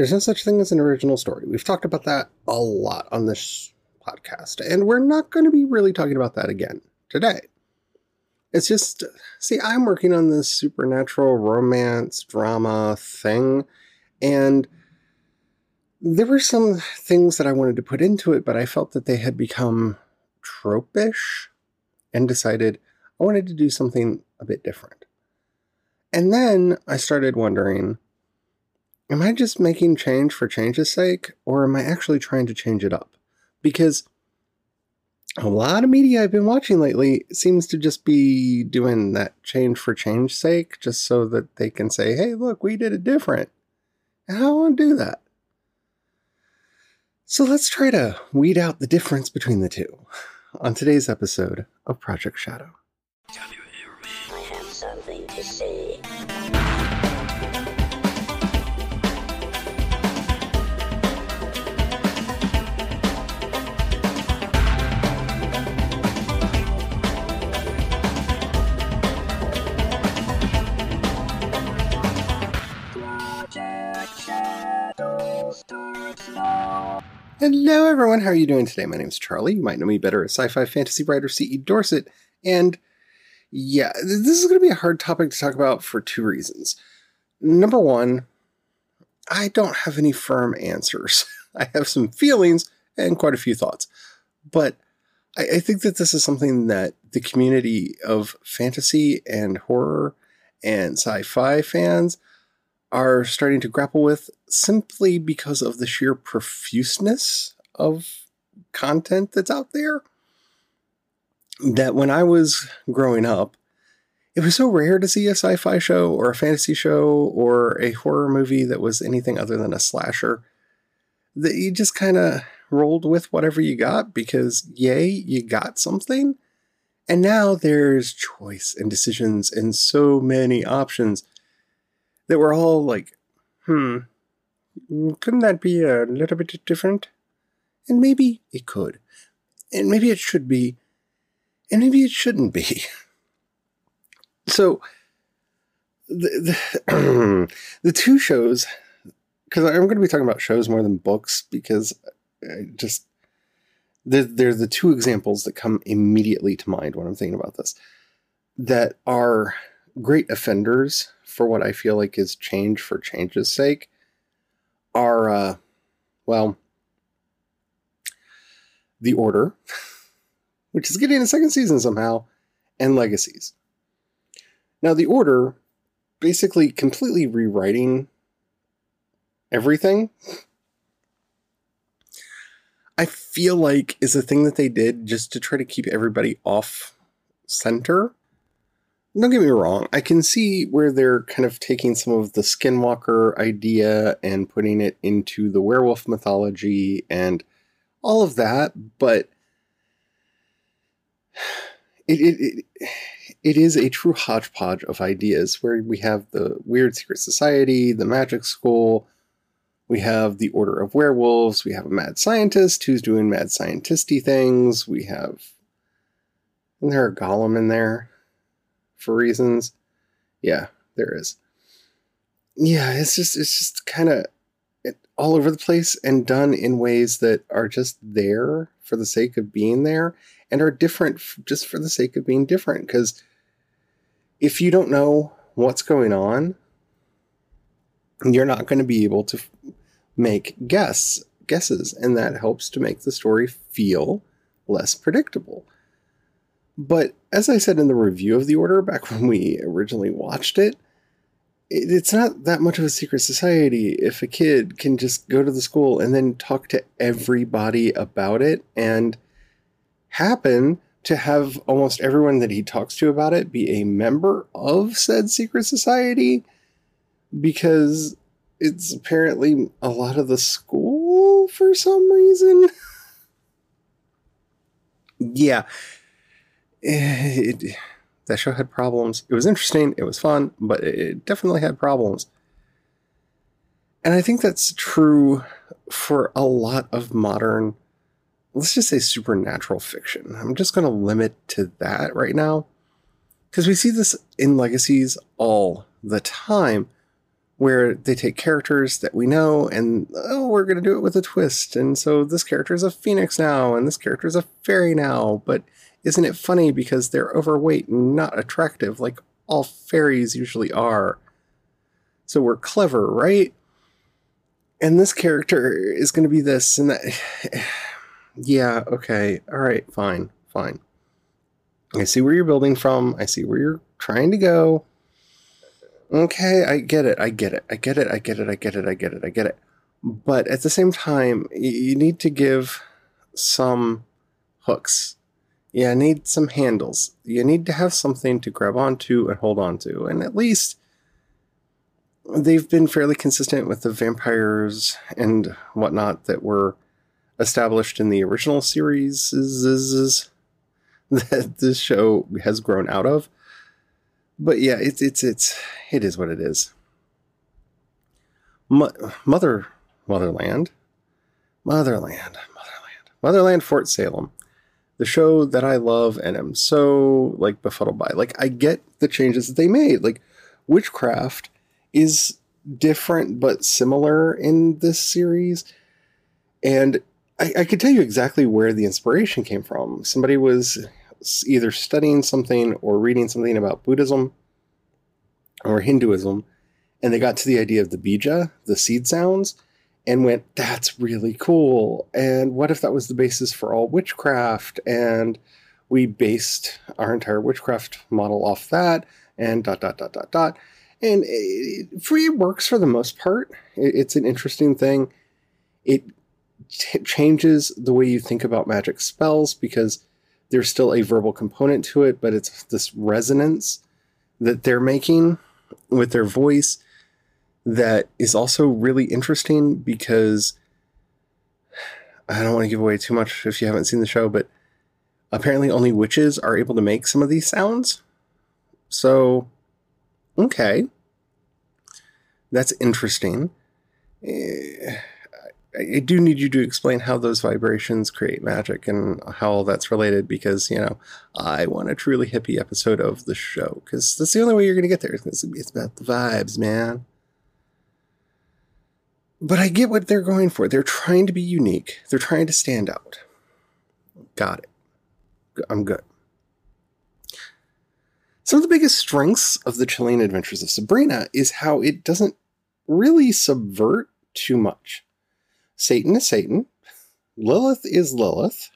There's no such thing as an original story. We've talked about that a lot on this podcast, and we're not going to be really talking about that again today. It's just, see, I'm working on this supernatural romance drama thing, and there were some things that I wanted to put into it, but I felt that they had become tropish and decided I wanted to do something a bit different. And then I started wondering am I just making change for change's sake, or am I actually trying to change it up? Because a lot of media I've been watching lately seems to just be doing that change for change's sake, just so that they can say, hey, look, we did it different. And I want to do that. So let's try to weed out the difference between the two on today's episode of Project Shadow. Hello, everyone. How are you doing today? My name is Charlie. You might know me better as sci fi fantasy writer C.E. Dorsett. And yeah, this is going to be a hard topic to talk about for two reasons. Number one, I don't have any firm answers. I have some feelings and quite a few thoughts. But I, I think that this is something that the community of fantasy and horror and sci fi fans are starting to grapple with simply because of the sheer profuseness of content that's out there. That when I was growing up, it was so rare to see a sci fi show or a fantasy show or a horror movie that was anything other than a slasher that you just kind of rolled with whatever you got because, yay, you got something. And now there's choice and decisions and so many options that were all like, hmm, couldn't that be a little bit different? And maybe it could. And maybe it should be. And maybe it shouldn't be. So, the, the, the two shows, because I'm going to be talking about shows more than books, because I just, they're, they're the two examples that come immediately to mind when I'm thinking about this that are great offenders for what I feel like is change for change's sake are, uh, well, The Order, which is getting a second season somehow, and Legacies. Now, The Order basically completely rewriting everything. I feel like is a thing that they did just to try to keep everybody off center don't get me wrong, I can see where they're kind of taking some of the skinwalker idea and putting it into the werewolf mythology and all of that, but it, it, it, it is a true hodgepodge of ideas where we have the weird secret society, the magic school, we have the Order of Werewolves, we have a mad scientist who's doing mad scientisty things, we have. Isn't there a golem in there? For reasons. Yeah, there is. Yeah, it's just it's just kind of all over the place and done in ways that are just there for the sake of being there and are different f- just for the sake of being different because if you don't know what's going on you're not going to be able to f- make guess guesses and that helps to make the story feel less predictable but as I said in the review of The Order back when we originally watched it, it's not that much of a secret society if a kid can just go to the school and then talk to everybody about it and happen to have almost everyone that he talks to about it be a member of said secret society because it's apparently a lot of the school for some reason. yeah, Eh, it, that show had problems. It was interesting, it was fun, but it definitely had problems. And I think that's true for a lot of modern, let's just say supernatural fiction. I'm just going to limit to that right now. Because we see this in legacies all the time, where they take characters that we know and oh we're going to do it with a twist and so this character is a phoenix now and this character is a fairy now but isn't it funny because they're overweight and not attractive like all fairies usually are so we're clever right and this character is going to be this and that yeah okay all right fine fine i see where you're building from i see where you're trying to go okay, I get it, I get it, I get it, I get it, I get it, I get it, I get it. But at the same time, you need to give some hooks. You need some handles. You need to have something to grab onto and hold onto. And at least they've been fairly consistent with the vampires and whatnot that were established in the original series that this show has grown out of but yeah, it's it's it's it is what it is. Mo- Mother Motherland, Motherland, Motherland, Motherland, Fort Salem, the show that I love and am so like befuddled by. Like I get the changes that they made. Like witchcraft is different but similar in this series, and I, I could tell you exactly where the inspiration came from. Somebody was either studying something or reading something about Buddhism or Hinduism, and they got to the idea of the bija, the seed sounds, and went, that's really cool. And what if that was the basis for all witchcraft? And we based our entire witchcraft model off that, and dot, dot, dot, dot, dot. And it, free works for the most part. It, it's an interesting thing. It t- changes the way you think about magic spells because there's still a verbal component to it, but it's this resonance that they're making with their voice that is also really interesting because I don't want to give away too much if you haven't seen the show, but apparently only witches are able to make some of these sounds. So, okay. That's interesting. Eh, I do need you to explain how those vibrations create magic and how all that's related because, you know, I want a truly hippie episode of the show because that's the only way you're going to get there. It's, it's about the vibes, man. But I get what they're going for. They're trying to be unique, they're trying to stand out. Got it. I'm good. Some of the biggest strengths of the Chilling Adventures of Sabrina is how it doesn't really subvert too much Satan is Satan, Lilith is Lilith,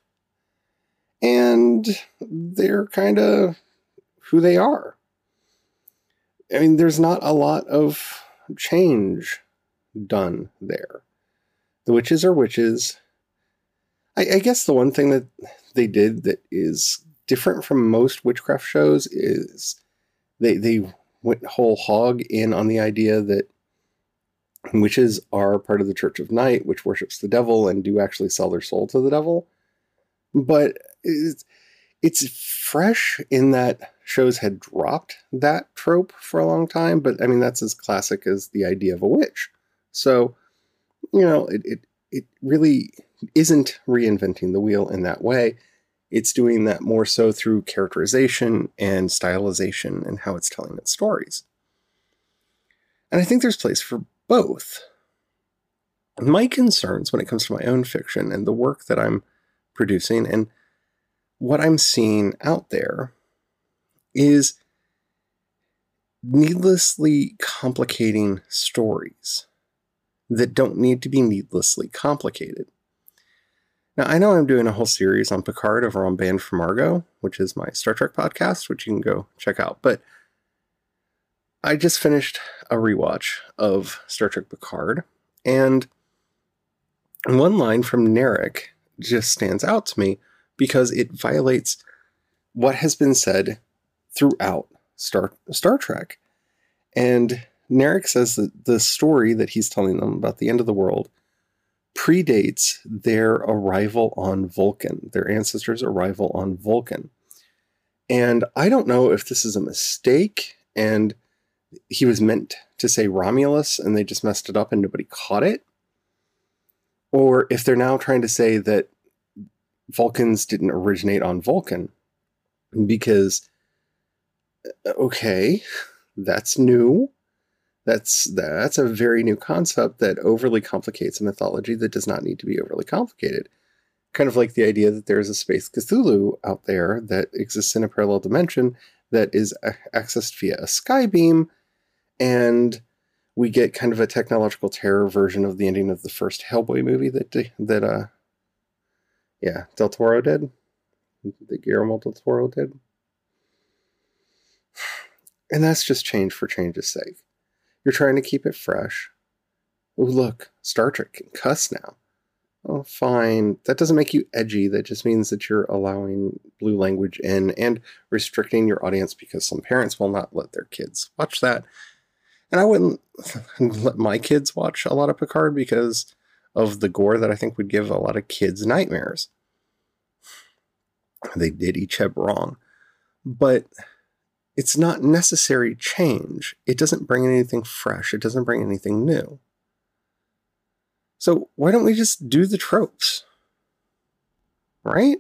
and they're kind of who they are. I mean, there's not a lot of change done there. The witches are witches. I, I, guess the one thing that they did that is different from most witchcraft shows is they they went whole hog in on the idea that witches are part of the Church of Night, which worships the devil and do actually sell their soul to the devil. But it's, it's fresh in that shows had dropped that trope for a long time, but I mean, that's as classic as the idea of a witch. So, you know, it, it, it really isn't reinventing the wheel in that way. It's doing that more so through characterization and stylization and how it's telling its stories. And I think there's place for both. My concerns when it comes to my own fiction and the work that I'm producing and what I'm seeing out there is needlessly complicating stories that don't need to be needlessly complicated. Now, I know I'm doing a whole series on Picard over on Banned from Argo, which is my Star Trek podcast, which you can go check out. But I just finished a rewatch of Star Trek Picard, and one line from Narek just stands out to me because it violates what has been said throughout Star Star Trek. And Narek says that the story that he's telling them about the end of the world predates their arrival on Vulcan, their ancestors' arrival on Vulcan. And I don't know if this is a mistake and he was meant to say Romulus and they just messed it up and nobody caught it. Or if they're now trying to say that Vulcans didn't originate on Vulcan because, uh, okay, that's new. That's that's a very new concept that overly complicates a mythology that does not need to be overly complicated. Kind of like the idea that there is a space Cthulhu out there that exists in a parallel dimension that is accessed via a sky beam, and we get kind of a technological terror version of the ending of the first Hellboy movie that that uh yeah Del Toro did, that Guillermo del Toro did, and that's just change for change's sake. You're trying to keep it fresh. Oh, look, Star Trek can cuss now. Oh, fine. That doesn't make you edgy. That just means that you're allowing blue language in and restricting your audience because some parents will not let their kids watch that. And I wouldn't let my kids watch a lot of Picard because of the gore that I think would give a lot of kids nightmares. They did each have wrong. But it's not necessary change. It doesn't bring anything fresh, it doesn't bring anything new. So why don't we just do the tropes? Right?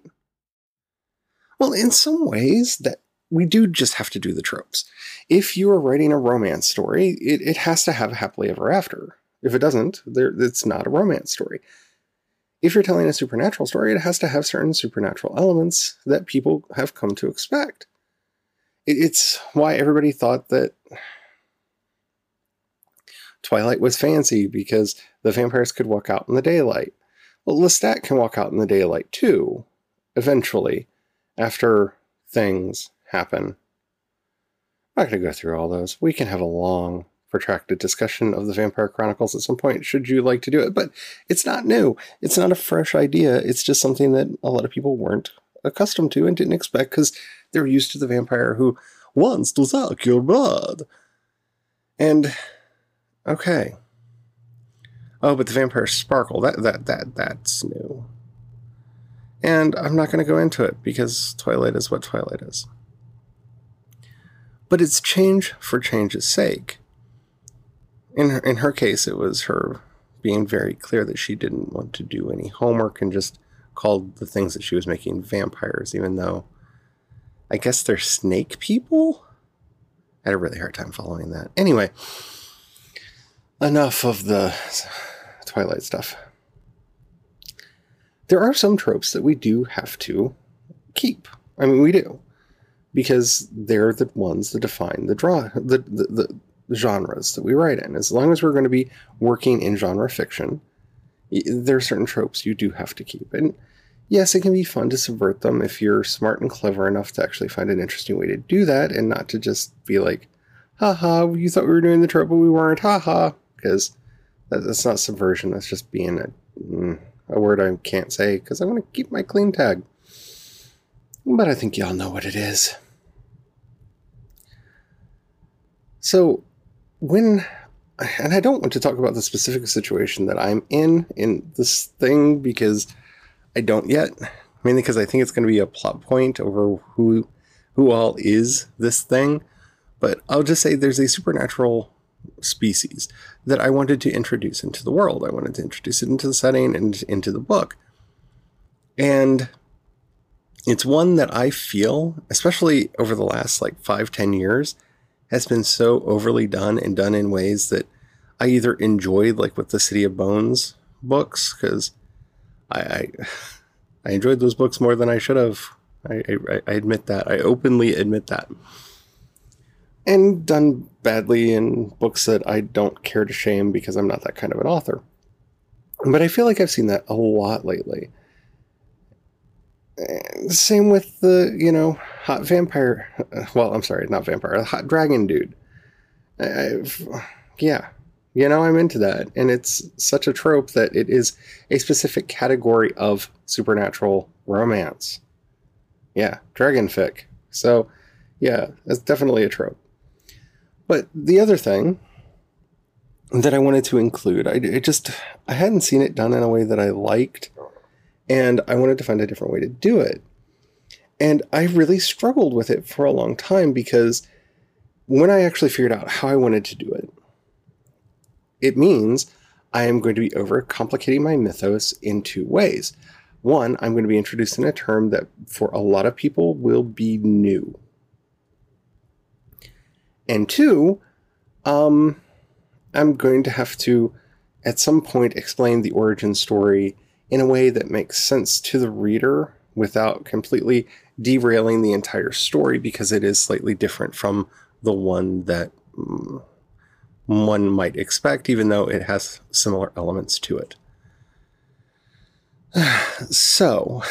Well, in some ways, that we do just have to do the tropes. If you are writing a romance story, it, it has to have a happily ever after. If it doesn't, there, it's not a romance story. If you're telling a supernatural story, it has to have certain supernatural elements that people have come to expect it's why everybody thought that Twilight was fancy because the vampires could walk out in the daylight. Well, Lestat can walk out in the daylight too, eventually, after things happen. I'm not going to go through all those. We can have a long, protracted discussion of the Vampire Chronicles at some point, should you like to do it. But it's not new. It's not a fresh idea. It's just something that a lot of people weren't accustomed to and didn't expect because they're used to the vampire who wants to suck your blood. And okay. Oh, but the vampire sparkle, that that that that's new. And I'm not going to go into it because Twilight is what Twilight is. But it's change for change's sake. In her, in her case, it was her being very clear that she didn't want to do any homework and just called the things that she was making vampires, even though I guess they're snake people? I had a really hard time following that. Anyway, enough of the Twilight stuff. There are some tropes that we do have to keep. I mean, we do. Because they're the ones that define the draw the, the, the genres that we write in. As long as we're going to be working in genre fiction, there are certain tropes you do have to keep. And yes, it can be fun to subvert them if you're smart and clever enough to actually find an interesting way to do that and not to just be like, haha, you thought we were doing the trope, but we weren't, haha. Because that's not subversion, that's just being a, mm, a word I can't say because I want to keep my clean tag. But I think y'all know what it is. So, when and I don't want to talk about the specific situation that I'm in in this thing because I don't yet. Mainly because I think it's going to be a plot point over who who all is this thing. But I'll just say there's a supernatural species that I wanted to introduce into the world. I wanted to introduce it into the setting and into the book. And it's one that I feel, especially over the last like five, ten years, has been so overly done and done in ways that I either enjoyed, like with the City of Bones books, because I, I, I enjoyed those books more than I should have. I, I, I admit that. I openly admit that. And done badly in books that I don't care to shame because I'm not that kind of an author. But I feel like I've seen that a lot lately. Same with the, you know, hot vampire. Uh, well, I'm sorry, not vampire, hot dragon dude. I've, yeah, you know, I'm into that. And it's such a trope that it is a specific category of supernatural romance. Yeah, dragon fic. So, yeah, it's definitely a trope. But the other thing that I wanted to include, I it just I hadn't seen it done in a way that I liked, and I wanted to find a different way to do it. And I really struggled with it for a long time because when I actually figured out how I wanted to do it, it means I am going to be overcomplicating my mythos in two ways. One, I'm going to be introducing a term that for a lot of people will be new. And two, um, I'm going to have to, at some point, explain the origin story in a way that makes sense to the reader without completely derailing the entire story because it is slightly different from the one that mm, one might expect, even though it has similar elements to it. so,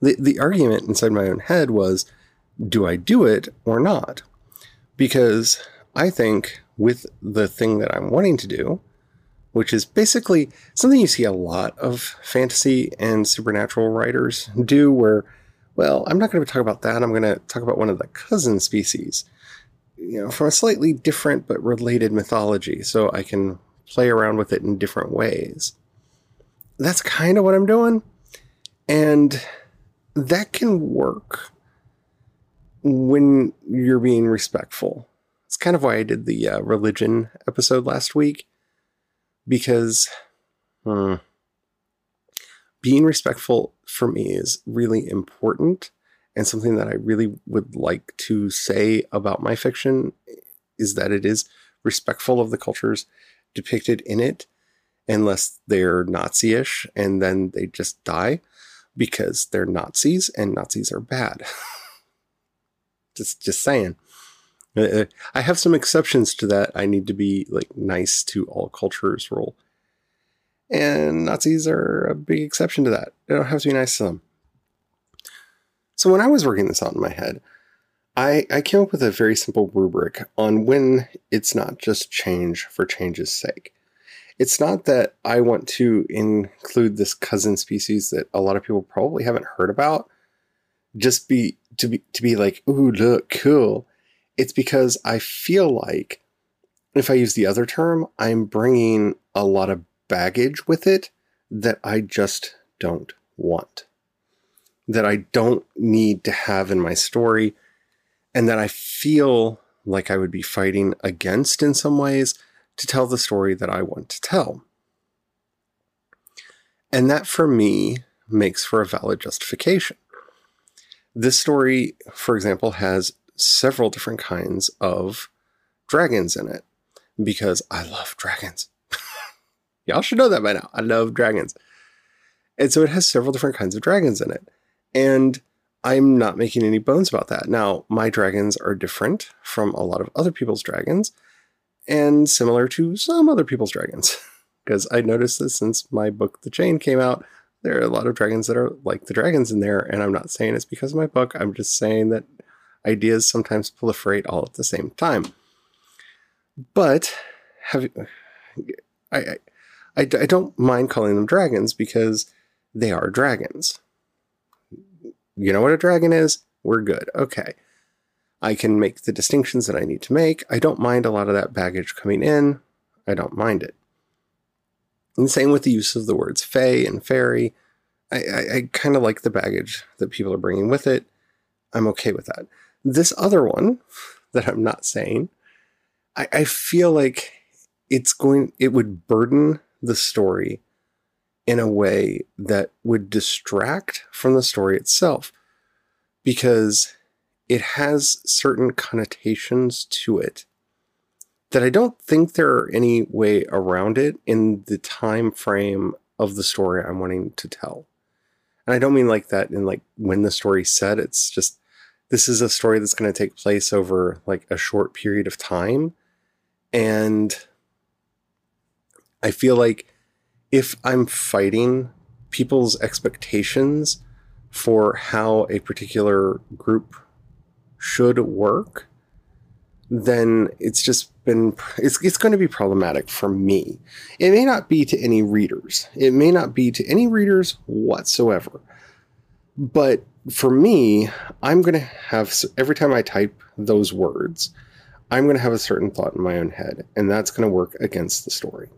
the, the argument inside my own head was do I do it or not? Because I think with the thing that I'm wanting to do, which is basically something you see a lot of fantasy and supernatural writers do, where, well, I'm not going to talk about that. I'm going to talk about one of the cousin species, you know, from a slightly different but related mythology, so I can play around with it in different ways. That's kind of what I'm doing. And that can work when you're being respectful. It's kind of why I did the uh, religion episode last week because hmm, being respectful for me is really important and something that I really would like to say about my fiction is that it is respectful of the cultures depicted in it unless they're Nazi-ish and then they just die because they're Nazis and Nazis are bad. just just saying. Uh, uh, I have some exceptions to that. I need to be like nice to all cultures rule. And Nazis are a big exception to that. I don't have to be nice to them. So when I was working this out in my head, I, I came up with a very simple rubric on when it's not just change for change's sake. It's not that I want to include this cousin species that a lot of people probably haven't heard about, just be to be to be like, ooh, look, cool it's because I feel like if I use the other term, I'm bringing a lot of baggage with it that I just don't want, that I don't need to have in my story, and that I feel like I would be fighting against in some ways to tell the story that I want to tell. And that for me makes for a valid justification. This story, for example, has several different kinds of dragons in it because I love dragons. Y'all should know that by now. I love dragons. And so it has several different kinds of dragons in it. And I'm not making any bones about that. Now, my dragons are different from a lot of other people's dragons and similar to some other people's dragons. Because I noticed this since my book, The Chain, came out. There are a lot of dragons that are like the dragons in there. And I'm not saying it's because of my book. I'm just saying that ideas sometimes proliferate all at the same time. But have I, I, I, don't mind calling them dragons because they are dragons. You know what a dragon is? We're good. Okay. I can make the distinctions that I need to make. I don't mind a lot of that baggage coming in. I don't mind it. And same with the use of the words fae and fairy. I, I, I kind of like the baggage that people are bringing with it. I'm okay with that. This other one that I'm not saying, I, I feel like it's going, it would burden the story in a way that would distract from the story itself because it has certain connotations to it that I don't think there are any way around it in the time frame of the story I'm wanting to tell. And I don't mean like that in like when the story's set. It's just this is a story that's going to take place over like a short period of time. And I feel like if I'm fighting people's expectations for how a particular group should work, then it's just been it's it's going to be problematic for me. It may not be to any readers. It may not be to any readers whatsoever. But for me, I'm going to have every time I type those words, I'm going to have a certain thought in my own head, and that's going to work against the story.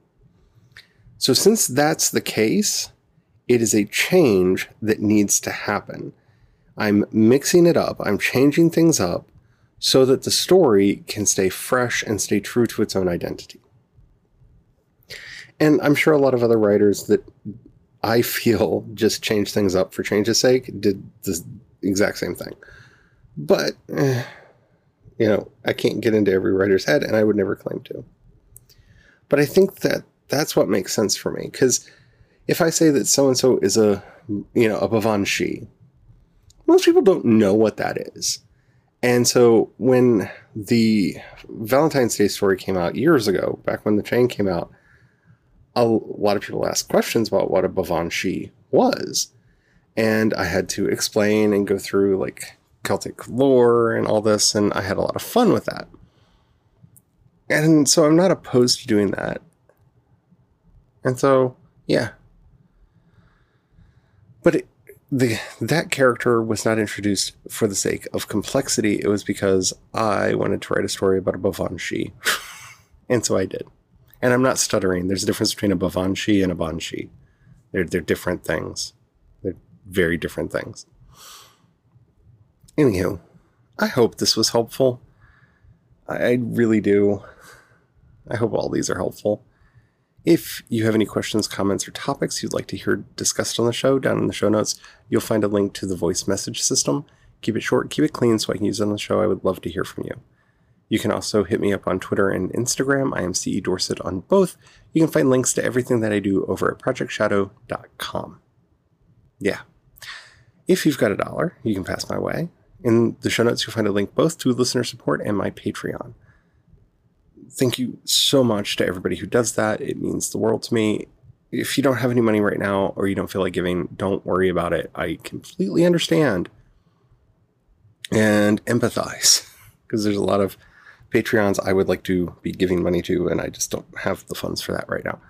So, since that's the case, it is a change that needs to happen. I'm mixing it up, I'm changing things up so that the story can stay fresh and stay true to its own identity. And I'm sure a lot of other writers that I feel just change things up for change's sake did the exact same thing. But, eh, You know, I can't get into every writer's head, and I would never claim to. But I think that that's what makes sense for me. Because if I say that so and so is a, you know, a Baobhan Sith, most people don't know what that is. And so when the Valentine's Day story came out years ago, back when the chain came out, a lot of people asked questions about what a Baobhan Sith was. And I had to explain and go through like Celtic lore and all this, and I had a lot of fun with that. And so I'm not opposed to doing that. And so, yeah. But it, the that character was not introduced for the sake of complexity. It was because I wanted to write a story about a Baobhan Sith. and so I did. And I'm not stuttering. There's a difference between a Baobhan Sith and a Banshee. They're they're different things. They're very different things. Anywho, I hope this was helpful. I really do. I hope all these are helpful. If you have any questions, comments, or topics you'd like to hear discussed on the show, down in the show notes, you'll find a link to the voice message system. Keep it short, keep it clean so I can use it on the show. I would love to hear from you. You can also hit me up on Twitter and Instagram. I am CE Dorsett on both. You can find links to everything that I do over at projectshadow.com. Yeah. If you've got a dollar, you can pass my way. In the show notes, you'll find a link both to listener support and my Patreon thank you so much to everybody who does that. It means the world to me. If you don't have any money right now or you don't feel like giving, don't worry about it. I completely understand and empathize because there's a lot of Patreons I would like to be giving money to, and I just don't have the funds for that right now.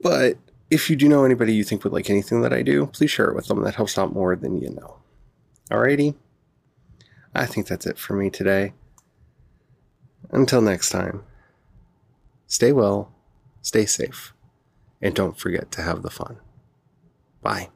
But if you do know anybody you think would like anything that I do, please share it with them. That helps out more than you know. Alrighty. I think that's it for me today. Until next time, stay well, stay safe, and don't forget to have the fun. Bye.